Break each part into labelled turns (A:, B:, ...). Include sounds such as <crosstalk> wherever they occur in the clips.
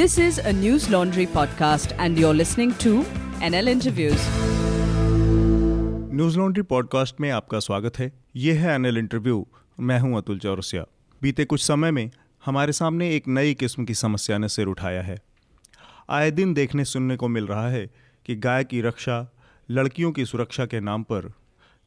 A: This is a News Laundry podcast, and you're listening to NL Interviews.
B: Newslaundry podcast में आपका स्वागत है। ये है एनएल इंटरव्यू मैं हूँ अतुल चौरसिया। बीते कुछ समय में हमारे सामने एक नई किस्म की समस्या ने सिर उठाया है। आए दिन देखने सुनने को मिल रहा है कि गाय की रक्षा लड़कियों की सुरक्षा के नाम पर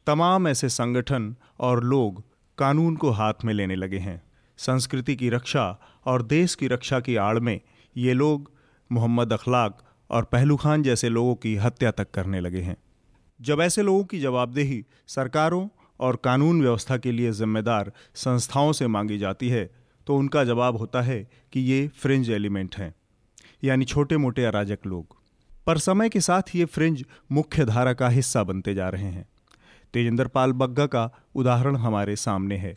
B: तमाम ऐसे संगठन और लोग कानून को हाथ में लेने लगे हैं। संस्कृति की रक्षा और देश की रक्षा की आड़ में ये लोग मोहम्मद अखलाक और पहलू खान जैसे लोगों की हत्या तक करने लगे हैं। जब ऐसे लोगों की जवाबदेही सरकारों और कानून व्यवस्था के लिए जिम्मेदार संस्थाओं से मांगी जाती है तो उनका जवाब होता है कि ये फ्रिंज एलिमेंट हैं, यानी छोटे मोटे अराजक लोग। पर समय के साथ ये फ्रिंज मुख्य धारा का हिस्सा बनते जा रहे हैं। तेजेंद्र पाल बग्गा का उदाहरण हमारे सामने है,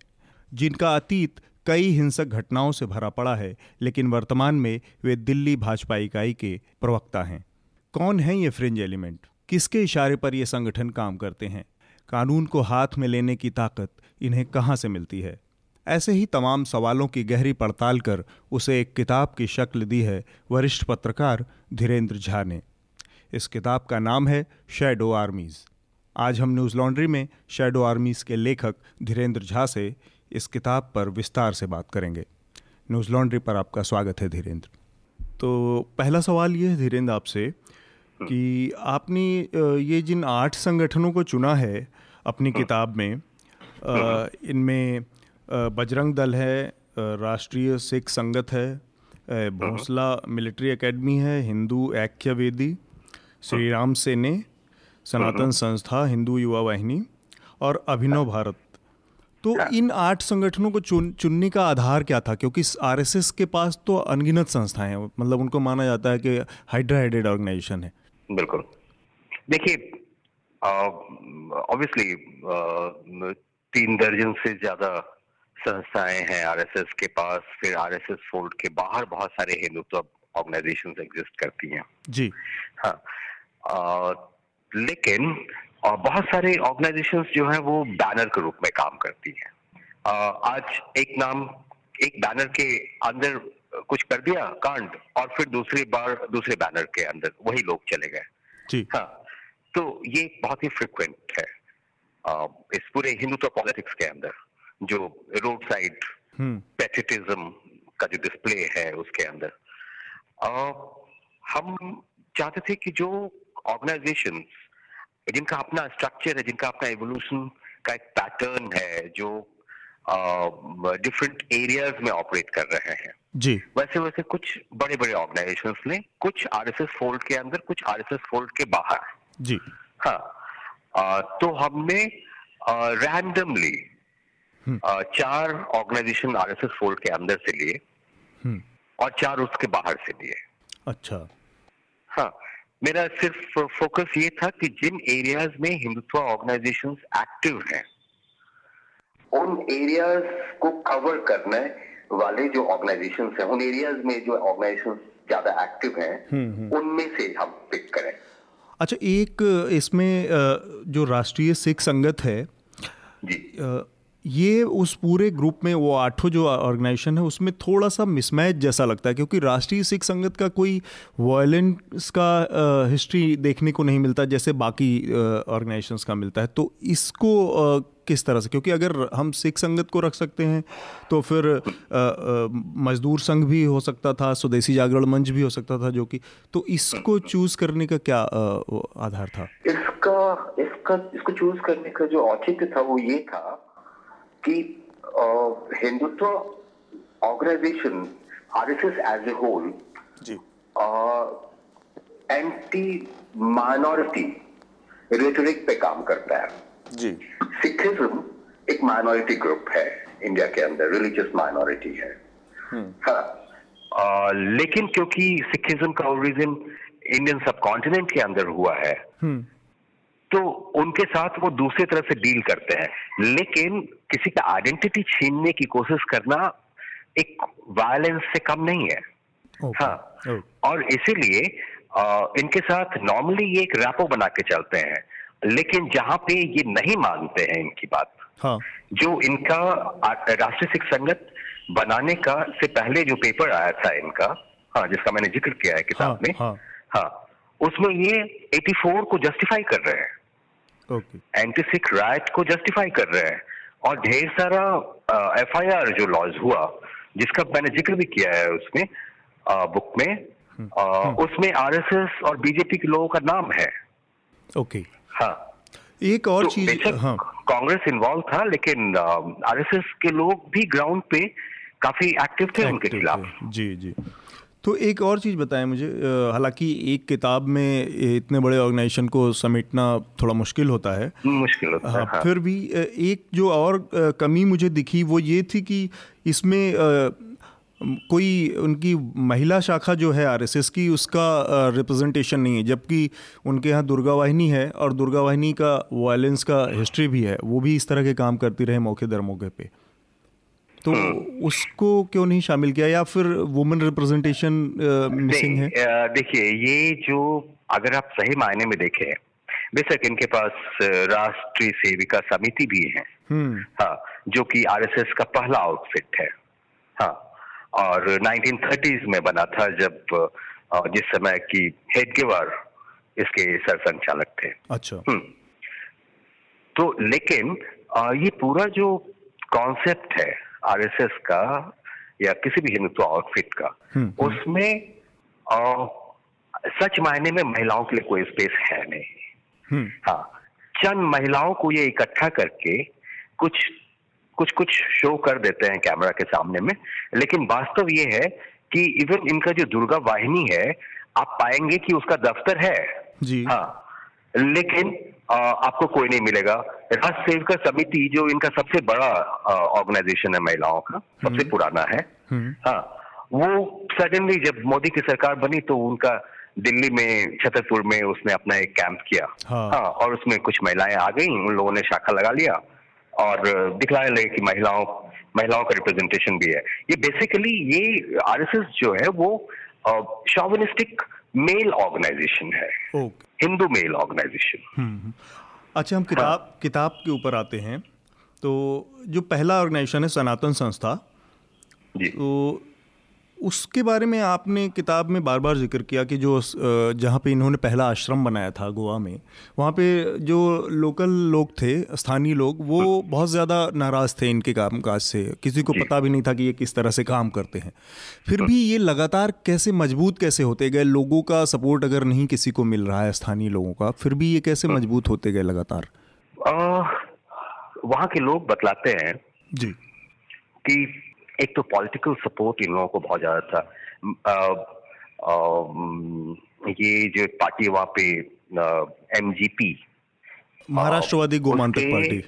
B: जिनका अतीत कई हिंसक घटनाओं से भरा पड़ा है, लेकिन वर्तमान में वे दिल्ली भाजपा इकाई के प्रवक्ता हैं। कौन है ये फ्रिंज एलिमेंट? किसके इशारे पर ये संगठन काम करते हैं? कानून को हाथ में लेने की ताकत इन्हें कहाँ से मिलती है? ऐसे ही तमाम सवालों की गहरी पड़ताल कर उसे एक किताब की शक्ल दी है वरिष्ठ पत्रकार धीरेन्द्र झा ने। इस किताब का नाम है शेडो आर्मीज़। आज हम न्यूज़ लॉन्ड्री में शेडो आर्मीज़ के लेखक धीरेन्द्र झा से इस किताब पर विस्तार से बात करेंगे। न्यूज़ लॉन्ड्री पर आपका स्वागत है धीरेन्द्र। तो पहला सवाल ये है धीरेन्द्र आपसे कि आपने ये जिन आठ संगठनों को चुना है अपनी किताब में इनमें बजरंग दल है राष्ट्रीय सिख संगत है भोसला मिलिट्री एकेडमी है हिंदू ऐक्य वेदी श्री राम सेने सनातन संस्था हिंदू युवा वाहिनी और अभिनव भारत। तो। इन आठ संगठनों को चुन चुनने का आधार क्या था? क्योंकि आरएसएस के पास तो अनगिनत संस्थाएँ हैं। मतलब उनको माना जाता है कि हाइड्रा हेडेड ऑर्गेनाइजेशन है।
C: बिल्कुल। देखिए ऑब्वियसली तीन दर्जन से ज़्यादा संस्थाएँ हैं आरएसएस के पास। फिर आरएसएस फोल्ड के बाहर बहुत सारे हिंदुत्व ऑर्गेनाइजेशन एग्जिस्ट करती हैं।
B: जी।
C: हाँ। आ, लेकिन और बहुत सारे ऑर्गेनाइजेशन जो है वो बैनर के रूप में काम करती है। आज एक नाम एक बैनर के अंदर कुछ कर दिया कांड और फिर दूसरी बार दूसरे बैनर के अंदर वही लोग चले गए। हाँ तो ये बहुत ही फ्रिक्वेंट है इस पूरे हिंदुत्व पॉलिटिक्स के अंदर जो रोड साइड पैट्रिटिज्म का जो डिस्प्ले है उसके अंदर। आ, हम चाहते थे कि जो ऑर्गेनाइजेशन जिनका अपना स्ट्रक्चर है जिनका अपना एवोल्यूशन का एक पैटर्न है जो डिफरेंट uh, एरियाज़ में ऑपरेट कर रहे हैं।
B: जी।
C: वैसे वैसे कुछ बड़े बड़े ऑर्गेनाइजेशन ने कुछ आरएसएस फोल्ड के अंदर कुछ आरएसएस फोल्ड के बाहर।
B: जी।
C: हाँ आ, तो हमने रैंडमली हम्म। चार ऑर्गेनाइजेशन आरएसएस फोल्ड के अंदर से लिए हम्म। और चार उसके बाहर से लिए।
B: अच्छा।
C: हाँ मेरा सिर्फ़ फोकस ये था कि जिन एरियाज़ में हिंदुत्व ऑर्गेनाइजेशन एक्टिव हैं उन एरियाज़ को कवर करने वाले जो ऑर्गेनाइजेशन हैं उन एरियाज़ में जो ऑर्गेनाइजेशन ज़्यादा एक्टिव हैं हम्म, हम्म। उनमें से हम पिक करें
B: अच्छा एक इसमें जो राष्ट्रीय सिख संगत है
C: जी
B: ये उस पूरे ग्रुप में वो आठों जो ऑर्गेनाइजेशन है उसमें थोड़ा सा मिसमैच जैसा लगता है क्योंकि राष्ट्रीय सिख संगत का कोई वायलेंस का आ, हिस्ट्री देखने को नहीं मिलता जैसे बाकी ऑर्गेनाइजेशंस का मिलता है। तो इसको आ, किस तरह से क्योंकि अगर हम सिख संगत को रख सकते हैं तो फिर मजदूर संघ भी हो सकता था स्वदेशी जागरण मंच भी हो सकता था जो कि तो इसको चूज़ करने का क्या आधार था?
C: इसका इसका इसको चूज़ करने का जो औचित्य था वो ये था कि Hindutva organisation RSS as a whole anti minority rhetoric पे काम करता है।
B: जी।
C: सिखिज्म एक माइनॉरिटी ग्रुप है इंडिया के अंदर रिलीजियस माइनॉरिटी है। हम्म। हाँ। आ, लेकिन क्योंकि सिखिज्म का ओरिजिन इंडियन सब कॉन्टिनेंट के अंदर हुआ है हम्म। तो उनके साथ वो दूसरे तरह से डील करते हैं लेकिन किसी का आइडेंटिटी छीनने की कोशिश करना एक वायलेंस से कम नहीं है okay. हाँ okay. और इसीलिए इनके साथ नॉर्मली ये एक रैपो बना के चलते हैं लेकिन जहाँ पे ये नहीं मानते हैं इनकी बात
B: हाँ.
C: जो इनका राष्ट्रीय सिख संगत बनाने का से पहले जो पेपर आया था इनका हाँ जिसका मैंने ज़िक्र किया है किताब
B: हाँ,
C: में
B: हाँ।
C: हाँ उसमें ये 84 को जस्टिफाई कर रहे हैं एंटी सिख राइट को जस्टिफाई कर रहे हैं। और ढेर सारा एफ़ आई आर जो लॉज हुआ जिसका मैंने ज़िक्र भी किया है उसमें बुक में
B: हम्म,
C: अ, उसमें आरएसएस और बीजेपी के लोगों का नाम है।
B: ओके
C: हाँ।
B: एक और
C: तो
B: चीज़ हाँ।
C: कांग्रेस इन्वॉल्व था लेकिन आरएसएस के लोग भी ग्राउंड पे काफ़ी एक्टिव थे उनके खिलाफ।
B: जी जी। तो एक और चीज़ बताएँ मुझे हालाँकि एक किताब में इतने बड़े ऑर्गेनाइजेशन को समेटना थोड़ा मुश्किल होता है।
C: मुश्किल होता है
B: हाँ,
C: हाँ।
B: फिर भी एक जो और कमी मुझे दिखी वो ये थी कि इसमें कोई उनकी महिला शाखा जो है आरएसएस की उसका रिप्रेजेंटेशन नहीं है। जबकि उनके यहाँ दुर्गा वाहिनी है और दुर्गा वाहिनी का वायलेंस का हिस्ट्री भी है वो भी इस तरह के काम करती रहे मौके दर मौके पे। तो उसको क्यों नहीं शामिल किया या फिर वुमेन रिप्रेजेंटेशन मिसिंग है?
C: देखिए ये जो अगर आप सही मायने में देखें बेशक इनके पास राष्ट्रीय सेविका समिति भी है।
B: हम्म।
C: हाँ जो कि आरएसएस का पहला आउटफिट है। हाँ और 1930s में बना था जब जिस समय की हेडगेवार इसके सर संचालक थे।
B: अच्छा।
C: हम्म। तो लेकिन ये पूरा जो कॉन्सेप्ट है आरएसएस का या किसी भी हिंदुत्व आउटफिट का
B: हम्म, हम्म।
C: उसमें अ, सच मायने में महिलाओं के लिए कोई स्पेस है नहीं।
B: हम्म।
C: हाँ चंद महिलाओं को ये इकट्ठा करके कुछ कुछ कुछ शो कर देते हैं कैमरा के सामने में लेकिन वास्तव ये है कि इवन इनका जो दुर्गा वाहिनी है आप पाएँगे कि उसका दफ्तर है।
B: जी।
C: हाँ लेकिन आपको कोई नहीं मिलेगा। राष्ट्र सेविका समिति जो इनका सबसे बड़ा ऑर्गेनाइजेशन है महिलाओं का सबसे पुराना है।
B: हम्म।
C: हाँ वो सडनली जब मोदी की सरकार बनी तो उनका दिल्ली में छतरपुर में उसने अपना एक कैंप किया।
B: हाँ।
C: और उसमें कुछ महिलाएँ आ गई उन लोगों ने शाखा लगा लिया और दिखलाने लगे कि महिलाओं महिलाओं का रिप्रेजेंटेशन भी है। ये बेसिकली ये आरएसएस जो है वो शॉविनिस्टिक मेल ऑर्गेनाइजेशन है।
B: Okay
C: Hindu male organisation.
B: अच्छा हम किताब हाँ। किताब के ऊपर आते हैं। तो जो पहला ऑर्गेनाइजेशन है सनातन संस्था
C: जी।
B: तो उसके बारे में आपने किताब में बार बार ज़िक्र किया कि जो जहाँ पे इन्होंने पहला आश्रम बनाया था गोवा में वहाँ पे जो लोकल लोग थे स्थानीय लोग वो बहुत ज़्यादा नाराज़ थे इनके काम काज से। किसी को पता भी नहीं था कि ये किस तरह से काम करते हैं। फिर भी ये लगातार कैसे मज़बूत कैसे होते गए? लोगों का सपोर्ट अगर नहीं किसी को मिल रहा है स्थानीय लोगों का फिर भी ये कैसे मज़बूत होते गए लगातार?
C: वहाँ के लोग बतलाते हैं
B: जी।
C: कि एक तो पॉलिटिकल सपोर्ट इन लोगों को बहुत ज़्यादा था। अ, अ, ये जो पार्टी वहाँ पे एमजीपी
B: महाराष्ट्रवादी गोमांतक पार्टी।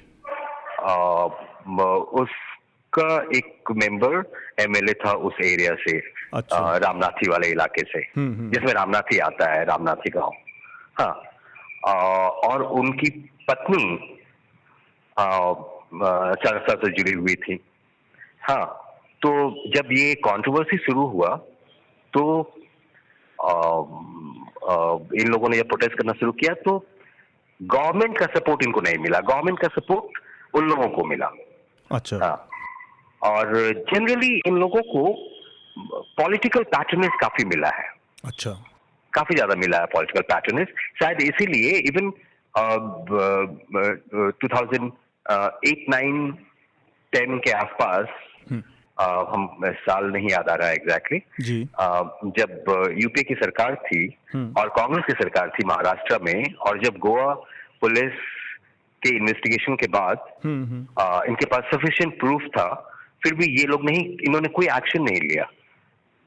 C: म- उसका एक मेंबर एमएलए था उस एरिया से
B: अच्छा।
C: रामनाथी वाले इलाके से।
B: हम्म, हम्म।
C: जिसमें रामनाथी आता है रामनाथी गाँव। हाँ। अ, और उनकी पत्नी चरसा से जुड़ी हुई थी। हाँ। तो जब ये कंट्रोवर्सी शुरू हुआ तो अ, अ, इन लोगों ने जब प्रोटेस्ट करना शुरू किया तो गवर्नमेंट का सपोर्ट इनको नहीं मिला। गवर्नमेंट का सपोर्ट उन लोगों को मिला।
B: अच्छा।
C: हाँ। और जनरली इन लोगों को पॉलिटिकल पैटर्नेस काफ़ी मिला है।
B: अच्छा।
C: काफ़ी ज़्यादा मिला है पॉलिटिकल पैटर्नेस शायद इसीलिए even two thousand eight nine ten के आसपास हम साल नहीं याद आ रहा एग्जैक्टली
B: जी।
C: जब यूपी की सरकार थी
B: हम्म।
C: और कांग्रेस की सरकार थी महाराष्ट्र में और जब गोवा पुलिस के इन्वेस्टिगेशन के बाद
B: हम्म हम्म।
C: अ, इनके पास सफिशिएंट प्रूफ था फिर भी ये लोग नहीं इन्होंने कोई एक्शन नहीं लिया।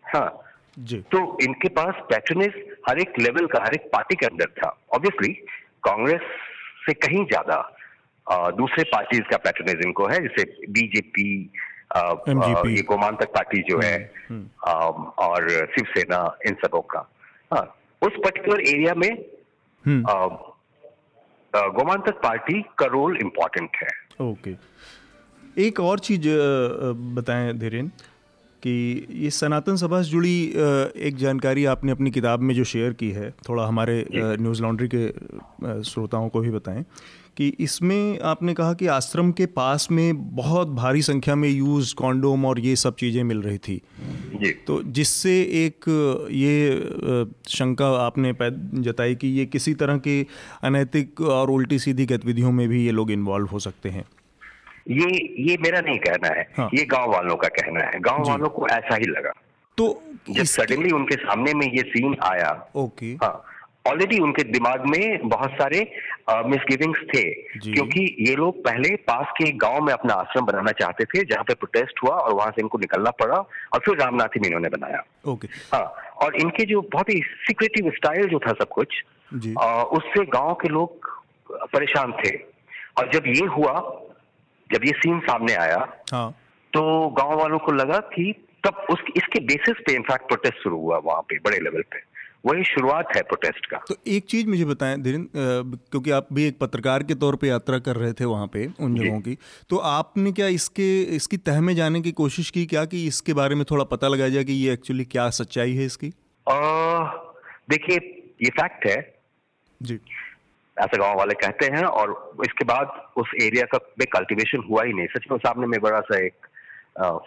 C: हाँ।
B: जी।
C: तो इनके पास पैटर्नेस हर एक लेवल का हर एक पार्टी के अंदर था। ऑब्वियसली कांग्रेस से कहीं ज़्यादा दूसरे पार्टीज़ का पैटर्नेस इनको है जैसे बीजेपी ये गोमांतक पार्टी जो है
B: हम्म।
C: और शिवसेना इन सबों का। हाँ उस पर्टिकुलर एरिया में
B: हम्म।
C: अ, गोमांतक पार्टी का रोल इम्पोर्टेंट है।
B: ओके। एक और चीज़ बताएँ धीरेन कि ये सनातन सभा से जुड़ी एक जानकारी आपने अपनी किताब में जो शेयर की है थोड़ा हमारे न्यूज़ लॉन्ड्री के श्रोताओं को भी बताएँ कि इसमें आपने कहा कि आश्रम के पास में बहुत भारी संख्या में यूज़ कॉन्डोम और ये सब चीज़ें मिल रही थी।
C: जी।
B: तो जिससे एक ये शंका आपने जताई कि ये किसी तरह की अनैतिक और उल्टी सीधी गतिविधियों में भी ये लोग इन्वॉल्व हो सकते हैं।
C: ये ये मेरा नहीं कहना है। हाँ। ये गाँव वालों का कहना है। गाँव वालों को ऐसा ही लगा।
B: तो
C: जब सडनली उनके सामने में ये सीन आया
B: ओके।
C: हाँ ऑलरेडी उनके दिमाग में बहुत सारे मिसगिविंग्स uh, थे। क्योंकि ये लोग पहले पास के गाँव में अपना आश्रम बनाना चाहते थे जहाँ पे प्रोटेस्ट हुआ और वहाँ से इनको निकलना पड़ा और फिर रामनाथी मीनों ने बनाया।
B: ओके।
C: हाँ और इनके जो बहुत ही सिक्रेटिव स्टाइल जो था सब कुछ आ, उससे गाँव के लोग परेशान थे। और जब ये हुआ जब ये सीन सामने आया
B: हाँ.
C: तो गाँव वालों को लगा कि तब उस इसके बेसिस पे इनफैक्ट प्रोटेस्ट शुरू हुआ वहाँ पे बड़े लेवल पे। वही शुरुआत है प्रोटेस्ट का।
B: तो एक चीज़ मुझे बताएँ धीरेन्द्र क्योंकि आप भी एक पत्रकार के तौर पे यात्रा कर रहे थे वहाँ पे उन जगहों की तो आपने क्या इसके इसकी तह में जाने की कोशिश की क्या कि इसके बारे में थोड़ा पता लगाया जाए कि ये एक्चुअली क्या सच्चाई है इसकी?
C: देखिए ये फैक्ट है।
B: जी।
C: ऐसा गाँव वाले कहते हैं और इसके बाद उस एरिया का में कल्टीवेशन हुआ ही नहीं। सच में सामने में बड़ा सा एक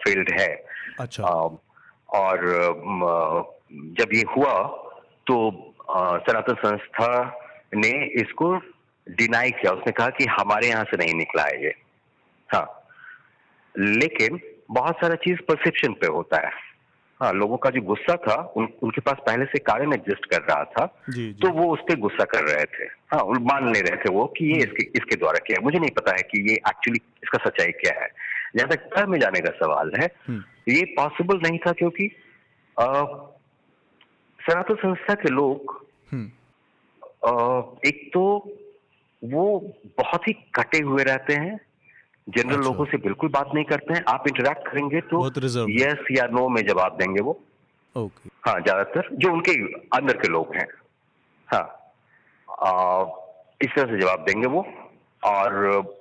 C: फ़ील्ड है।
B: अच्छा।
C: आ, और जब ये हुआ तो सनातन संस्था ने इसको डिनाई किया। उसने कहा कि हमारे यहाँ से नहीं निकला है ये। हाँ। लेकिन बहुत सारा चीज़ परसेप्शन पे होता है। हाँ लोगों का जो गुस्सा था उन, उनके पास पहले से कारण एग्जिस्ट कर रहा था।
B: जी, जी.
C: तो वो उस पर गुस्सा कर रहे थे। हाँ मान ले रहे थे वो कि ये इसके इसके द्वारा किया मुझे नहीं पता है कि ये एक्चुअली इसका सच्चाई क्या है। जहाँ तक में जाने का सवाल है हम्म। ये पॉसिबल नहीं था क्योंकि सनातन संस्था के लोग हम्म। एक तो वो बहुत ही कटे हुए रहते हैं जनरल अच्छा। लोगों से बिल्कुल बात नहीं करते हैं। आप इंटरेक्ट करेंगे तो यस या नो में जवाब देंगे वो।
B: ओके
C: हाँ ज़्यादातर जो उनके अंदर के लोग हैं। हाँ। आ, इस तरह से जवाब देंगे वो और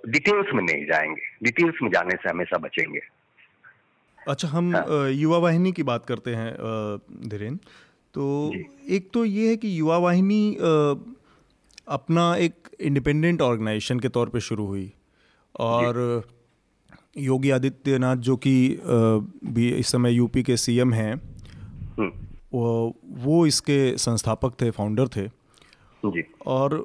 C: डिटेल्स में नहीं जाएँगे। डिटेल्स में जाने से हमेशा बचेंगे।
B: अच्छा हम हाँ। युवा वाहिनी की बात करते हैं धीरेन्द्र तो एक तो ये है कि युवा वाहिनी अपना एक इंडिपेंडेंट ऑर्गेनाइजेशन के तौर पे शुरू हुई और योगी आदित्यनाथ जो कि भी इस समय यूपी के सीएम हैं हम्म। वो वो इसके संस्थापक थे फाउंडर थे
C: जी।
B: और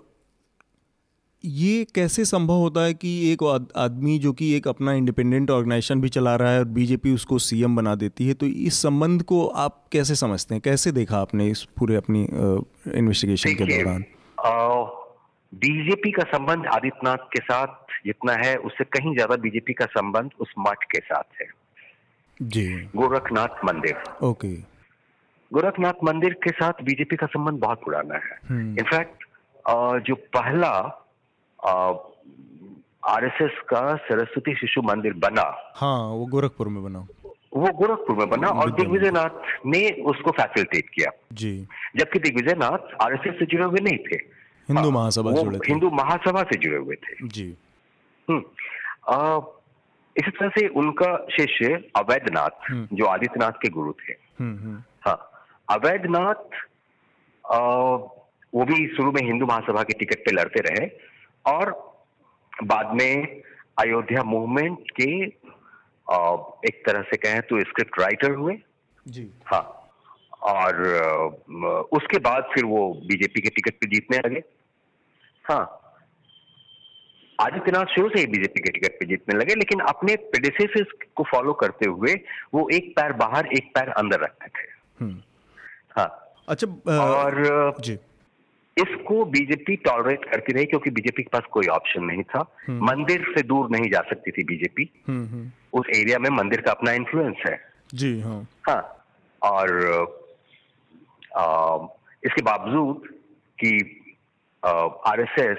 B: ये कैसे संभव होता है कि एक आदमी जो कि एक अपना इंडिपेंडेंट ऑर्गेनाइजेशन भी चला रहा है और बीजेपी उसको सीएम बना देती है तो इस संबंध को आप कैसे समझते हैं? कैसे देखा आपने इस पूरे अपनी इन्वेस्टिगेशन के दौरान?
C: बीजेपी का संबंध आदित्यनाथ के साथ जितना है उससे कहीं ज़्यादा बीजेपी का संबंध उस मठ के साथ है।
B: जी।
C: गोरखनाथ मंदिर।
B: ओके।
C: गोरखनाथ मंदिर के साथ बीजेपी का संबंध बहुत पुराना है। In fact hmm. जो पहला आरएसएस का सरस्वती शिशु मंदिर बना।
B: हाँ वो गोरखपुर में बना।
C: वो गोरखपुर में बना और दिग्विजय नाथ ने उसको फैसिलिटेट किया।
B: जी।
C: जबकि दिग्विजय नाथ आरएसएस से जुड़े हुए नहीं थे।
B: हिंदू हाँ, महासभा से जुड़े
C: थे। हिंदू महासभा से जुड़े हुए थे।
B: जी।
C: हम्म इसी तरह से उनका शिष्य अवैधनाथ हम्म। जो आदित्यनाथ के गुरु थे।
B: हम्म,
C: हाँ अवैधनाथ वो भी शुरू में हिंदू महासभा के टिकट पे लड़ते रहे। और बाद में अयोध्या मूवमेंट के एक तरह से कहें तो स्क्रिप्ट राइटर हुए।
B: जी।
C: हाँ। और उसके बाद फिर वो बीजेपी के टिकट पे जीतने लगे। हाँ। आदित्यनाथ शुरू से ही बीजेपी के टिकट पे जीतने लगे लेकिन अपने प्रेडिसेसर्स को फॉलो करते हुए वो एक पैर बाहर एक पैर अंदर रखते थे।
B: हम्म।
C: हाँ।
B: अच्छा
C: और
B: जी।
C: इसको बीजेपी टॉलरेट करती रही क्योंकि बीजेपी के पास कोई ऑप्शन नहीं था। हम्म। मंदिर से दूर नहीं जा सकती थी बीजेपी
B: हम्म,
C: उस एरिया में मंदिर का अपना इन्फ्लुएंस है।
B: जी हाँ।
C: हाँ और आ, इसके बावजूद कि आरएसएस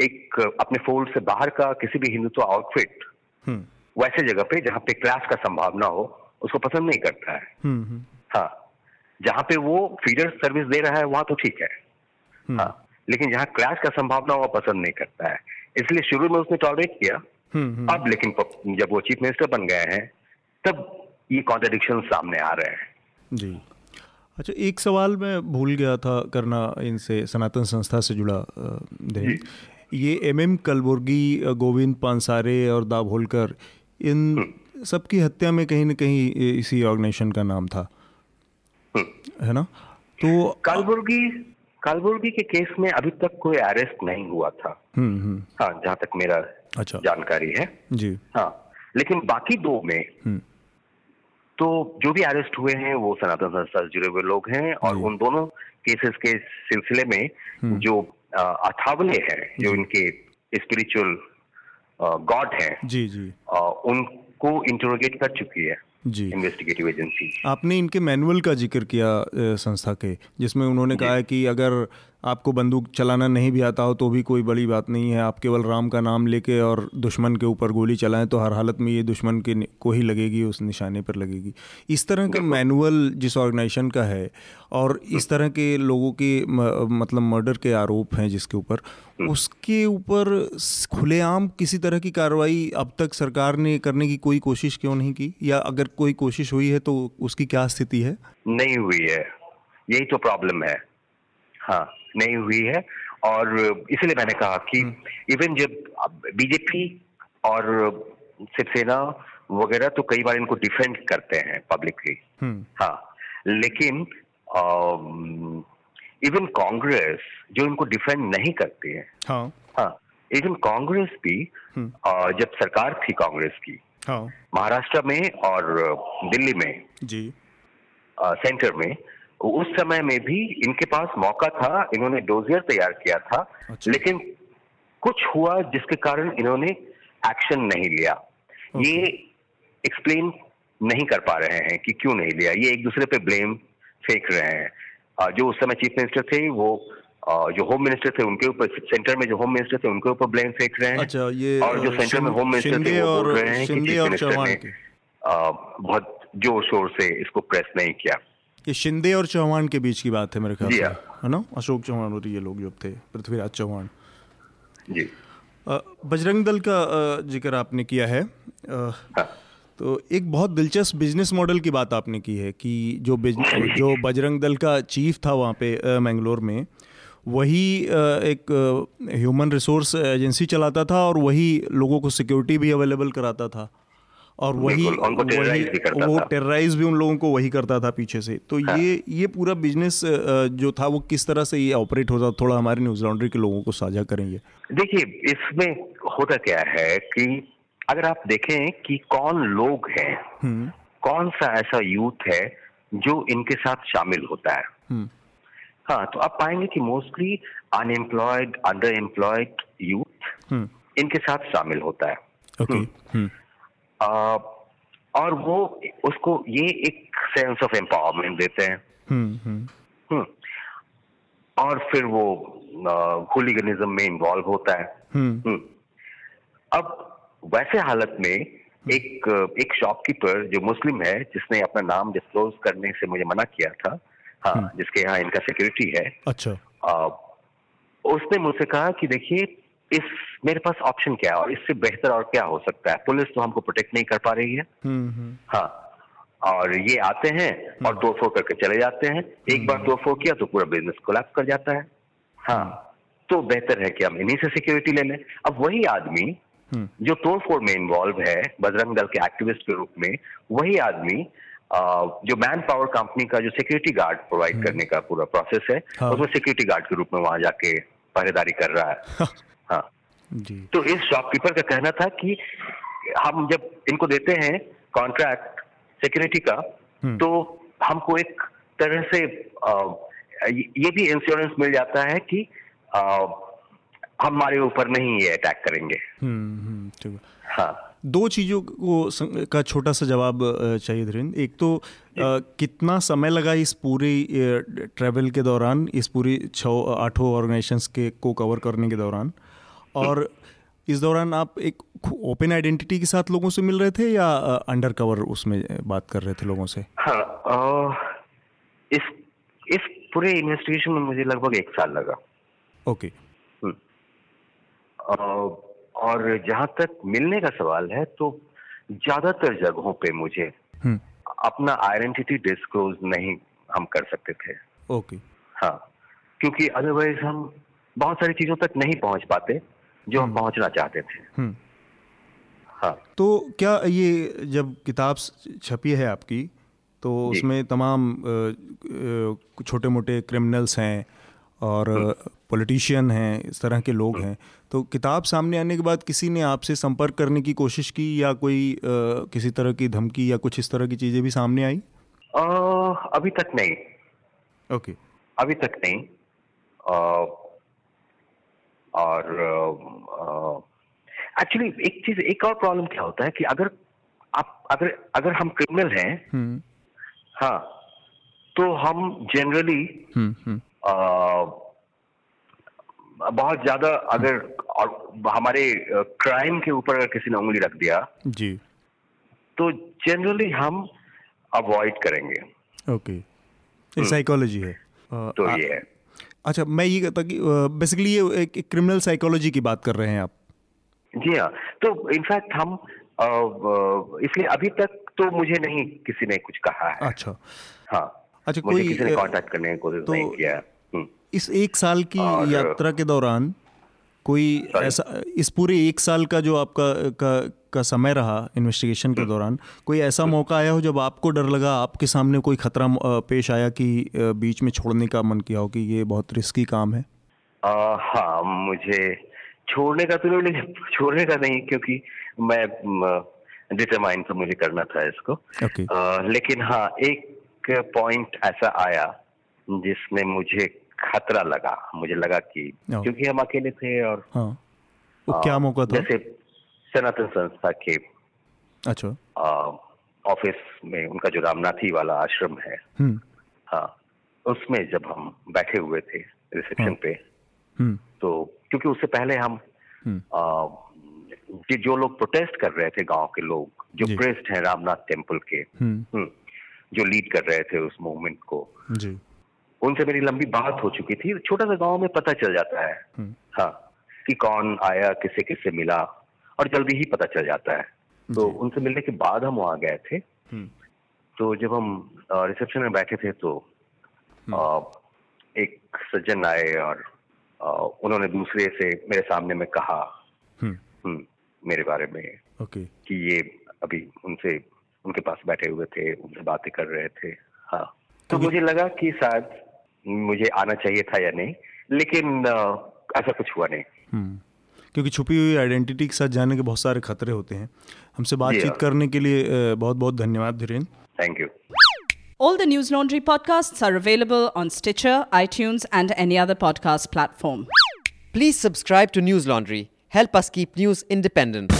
C: एक अपने फोल्ड से बाहर का किसी भी हिंदुत्व आउटफिट
B: हम्म।
C: वैसे जगह पे जहाँ पे क्लास का संभावना हो उसको पसंद नहीं करता है।
B: हम्म, हम्म।
C: हाँ। जहाँ पे वो फीडर सर्विस दे रहा है वहाँ तो ठीक है। हाँ लेकिन जहाँ क्लास का संभावना वो पसंद नहीं करता है। इसलिए शुरू में उसने टॉलरेट किया। अब लेकिन जब वो चीफ मिनिस्टर बन गए हैं तब ये कॉन्ट्रडिक्शन सामने आ रहे हैं।
B: जी। अच्छा एक सवाल मैं भूल गया था करना इनसे सनातन संस्था से जुड़ा दे। ये एम एम कलबुर्गी गोविंद पांसारे और दाभोलकर इन हम्म। सबकी हत्या में कहीं ना कहीं इसी ऑर्गेनाइजेशन का नाम था। हम्म। है ना? तो
C: कलबुर्गी कलबुर्गी के केस में अभी तक कोई अरेस्ट नहीं हुआ था। हम्म, हाँ जहाँ तक मेरा अच्छा। जानकारी है।
B: जी।
C: हाँ लेकिन बाकी दो में तो जो भी अरेस्ट हुए हैं वो सनातन संस्था से जुड़े हुए लोग हैं और उन दोनों केसेस के सिलसिले में जो अथावले हैं जो इनके स्पिरिचुअल गॉड हैं
B: जी जी।
C: उनको इंटरोगेट कर चुकी है। जी। इन्वेस्टिगेटिव एजेंसी
B: आपने इनके मैनुअल का ज़िक्र किया संस्था के जिसमें उन्होंने कहा है कि अगर आपको बंदूक चलाना नहीं भी आता हो तो भी कोई बड़ी बात नहीं है। आप केवल राम का नाम लेके और दुश्मन के ऊपर गोली चलाएँ तो हर हालत में ये दुश्मन के को ही लगेगी उस निशाने पर लगेगी। इस तरह का मैनुअल जिस ऑर्गेनाइजेशन का है और इस तरह के लोगों के मतलब मर्डर के आरोप हैं जिसके ऊपर हम्म। उसके ऊपर खुलेआम किसी तरह की कार्रवाई अब तक सरकार ने करने की कोई कोशिश क्यों नहीं की? या अगर कोई कोशिश हुई है तो उसकी क्या स्थिति है
C: नहीं हुई है यही तो प्रॉब्लम है हाँ नहीं हुई है और इसलिए मैंने कहा कि इवन हम्म। जब बीजेपी और शिवसेना वगैरह तो कई बार इनको डिफेंड करते हैं पब्लिकली हम्म। हाँ लेकिन इवन कांग्रेस जो इनको डिफेंड नहीं करती है हाँ हाँ इवन कांग्रेस भी हम्म। जब सरकार थी कांग्रेस की हाँ। महाराष्ट्र में और दिल्ली में
B: जी।
C: सेंटर में उस समय में भी इनके पास मौका था इन्होंने डोजियर तैयार किया था अच्छा। लेकिन कुछ हुआ जिसके कारण इन्होंने एक्शन नहीं लिया। ये एक्सप्लेन नहीं कर पा रहे हैं कि क्यों नहीं लिया। ये एक दूसरे पे ब्लेम फेंक रहे हैं। जो उस समय चीफ मिनिस्टर थे वो जो होम मिनिस्टर थे उनके ऊपर सेंटर में जो होम मिनिस्टर थे उनके ऊपर ब्लेम फेंक रहे हैं।
B: अच्छा, ये
C: और जो सेंटर में होम मिनिस्टर थे वो बोल रहे हैं कि चीफ मिनिस्टर ने बहुत ज़ोर शोर से इसको प्रेस नहीं किया।
B: ये शिंदे और चौहान के बीच की बात है मेरे ख्याल से है। ना? अशोक चौहान और ये लोग जो थे पृथ्वीराज चौहान।
C: जी।
B: बजरंग दल का ज़िक्र आपने किया है। हाँ। तो एक बहुत दिलचस्प बिज़नेस मॉडल की बात आपने की है कि जो बिज़नेस <laughs> जो बजरंग दल का चीफ था वहाँ पे मैंगलोर में वही एक ह्यूमन रिसोर्स एजेंसी चलाता था और वही लोगों को सिक्योरिटी भी अवेलेबल कराता था और वही वही वो टेरराइज भी उन लोगों को वही करता था पीछे से तो हाँ। ये ये पूरा बिज़नेस जो था वो किस तरह से ये ऑपरेट होता थोड़ा हमारे न्यूज़ लॉन्ड्री के लोगों को साझा करेंगे
C: देखिए इसमें होता क्या है कि अगर आप देखें कि कौन लोग हैं हम्म। कौन सा ऐसा यूथ है जो इनके साथ शामिल होता है हम्म। हाँ तो आप पाएँगे कि mostly unemployed under employed youth इनके साथ शामिल होता है
B: okay. हम्म।
C: और वो उसको ये एक सेंस ऑफ़ एम्पावरमेंट देते हैं हम्म, हम्म। हम्म। और फिर वो हुलिगनिज्म में इन्वॉल्व होता है अब वैसे हालत में एक एक शॉपकीपर जो मुस्लिम है जिसने अपना नाम डिस्क्लोज करने से मुझे मना किया था हाँ जिसके यहाँ इनका सिक्योरिटी है।
B: अच्छा।
C: आ, उसने मुझसे कहा कि देखिए इस मेरे पास ऑप्शन क्या है और इससे बेहतर और क्या हो सकता है? पुलिस तो हमको प्रोटेक्ट नहीं कर पा रही है। हम्म, हम्म। हाँ और ये आते हैं और हम्म। तोड़फोड़ करके चले जाते हैं। एक बार दो तोड़फोड़ किया तो पूरा बिज़नेस कोलैप्स कर जाता है। हाँ तो बेहतर है कि हम इन्हीं से सिक्योरिटी ले लें। अब वही आदमी जो तोड़फोड़ में इन्वॉल्व है बजरंग दल के एक्टिविस्ट के रूप में वही आदमी जो मैन पावर कंपनी का जो सिक्योरिटी गार्ड प्रोवाइड करने का पूरा प्रोसेस है हाँ। उसमें सिक्योरिटी गार्ड के रूप में वहाँ जाके पहरेदारी कर रहा है। हाँ।
B: जी।
C: तो इस शॉपकीपर का कहना था कि हम जब इनको देते हैं कॉन्ट्रैक्ट सिक्योरिटी का हम्म। तो हमको एक तरह से आ, ये भी इंश्योरेंस मिल जाता है कि आ, हमारे ऊपर नहीं ये अटैक करेंगे।
B: हम्म, हम्म,
C: हाँ।
B: दो चीज़ों को का छोटा सा जवाब चाहिए धीरेन्द्र। एक तो आ, कितना समय लगा इस पूरी ट्रैवल के दौरान इस पूरी छः आठों ऑर्गेनाइजेशंस के को कवर करने के दौरान? और इस दौरान आप एक ओपन आइडेंटिटी के साथ लोगों से मिल रहे थे या अंडर कवर उसमें बात कर रहे थे लोगों से?
C: हाँ आ, इस इस पूरे इन्वेस्टिगेशन में मुझे लगभग एक साल लगा।
B: ओके। हम्म।
C: और जहाँ तक मिलने का सवाल है तो ज़्यादातर जगहों पे मुझे हम्म। अपना आइडेंटिटी डिस्क्लोज नहीं हम कर सकते थे।
B: ओके।
C: हाँ क्योंकि अदरवाइज़ हम बहुत सारी चीज़ों तक नहीं पहुँच पाते जो हम पहुँचना चाहते थे।
B: हम्म।
C: हाँ।
B: तो क्या ये जब किताब छपी है आपकी तो उसमें तमाम छोटे मोटे क्रिमिनल्स हैं और पॉलिटिशियन हैं इस तरह के लोग हैं तो किताब सामने आने के बाद किसी ने आपसे संपर्क करने की कोशिश की या कोई अ, किसी तरह की धमकी या कुछ इस तरह की चीज़ें भी सामने आई?
C: अ, अभी तक नहीं।
B: ओके। okay.
C: अभी तक नहीं। अ, और एक्चुअली एक चीज़ एक और प्रॉब्लम क्या होता है कि अगर आप अगर अगर हम क्रिमिनल हैं
B: हम्म।
C: हाँ तो हम जनरली बहुत ज़्यादा अगर और हमारे क्राइम के ऊपर अगर किसी ने उंगली रख दिया
B: जी।
C: तो जनरली हम अवॉइड करेंगे।
B: ओके ये साइकोलॉजी है।
C: तो
B: आ-
C: ये है।
B: अच्छा मैं ये कहता कि बेसिकली ये एक क्रिमिनल साइकोलॉजी की बात कर रहे हैं आप।
C: जी हाँ। तो इनफैक्ट हम इसलिए अभी तक तो मुझे नहीं किसी ने कुछ कहा है।
B: अच्छा।
C: हाँ।
B: अच्छा, कोई,
C: किसी ने कांटेक्ट करने की कोशिश
B: तो-
C: नहीं किया। हम्म।
B: इस एक साल की यात्रा के दौरान कोई ऐसा इस पूरे एक साल का जो आपका का का समय रहा इन्वेस्टिगेशन
C: हम्म।
B: के दौरान कोई ऐसा मौका आया हो जब आपको डर लगा आपके सामने कोई खतरा पेश आया कि बीच में छोड़ने का मन किया हो कि ये बहुत रिस्की काम है?
C: अ, हाँ मुझे छोड़ने का तो नहीं छोड़ने का नहीं क्योंकि मैं डिटरमाइन तो मुझे करना था इसको।
B: ओके
C: अ, लेकिन हाँ एक पॉइंट ऐसा आया जिसने मुझे खतरा लगा। मुझे लगा कि। क्योंकि हम अकेले थे और
B: हाँ। वो क्या मौका था?
C: जैसे सनातन संस्था के
B: अच्छा।
C: ऑफ़िस में उनका जो रामनाथी वाला आश्रम है
B: हम्म।
C: हाँ उसमें जब हम बैठे हुए थे रिसेप्शन
B: हाँ।
C: पे
B: हम्म।
C: तो क्योंकि उससे पहले हम
B: हम्म।
C: कि जो लोग प्रोटेस्ट कर रहे थे गाँव के लोग जो। प्रेस्ट हैं रामनाथ टेंपल के जो लीड कर रहे थे उस मूवमेंट को
B: जी।
C: उनसे मेरी लंबी बात हो चुकी थी। छोटा सा गाँव में पता चल जाता है।
B: हम्म।
C: हाँ कि कौन आया किससे किससे मिला और जल्दी ही पता चल जाता है। तो उनसे मिलने के बाद हम वहाँ गए थे।
B: हम्म।
C: तो जब हम रिसेप्शन में बैठे थे तो अ, एक सज्जन आए और अ, उन्होंने दूसरे से मेरे सामने में कहा
B: हम्म।
C: हम्म, मेरे बारे में
B: ओके।
C: कि ये अभी उनसे उनके पास बैठे हुए थे उनसे बातें कर रहे थे। हाँ। तो मुझे लगा कि शायद मुझे आना चाहिए था या नहीं लेकिन ऐसा कुछ हुआ नहीं
B: हम्म क्योंकि छुपी हुई आइडेंटिटी के साथ जाने के बहुत सारे खतरे होते हैं हमसे बातचीत
C: हाँ।
B: करने के लिए बहुत बहुत धन्यवाद Dhirendra
C: thank you
A: All the News Laundry podcasts are available on Stitcher, iTunes, and any other podcast platform.
D: Please subscribe to News Laundry. Help us keep news independent.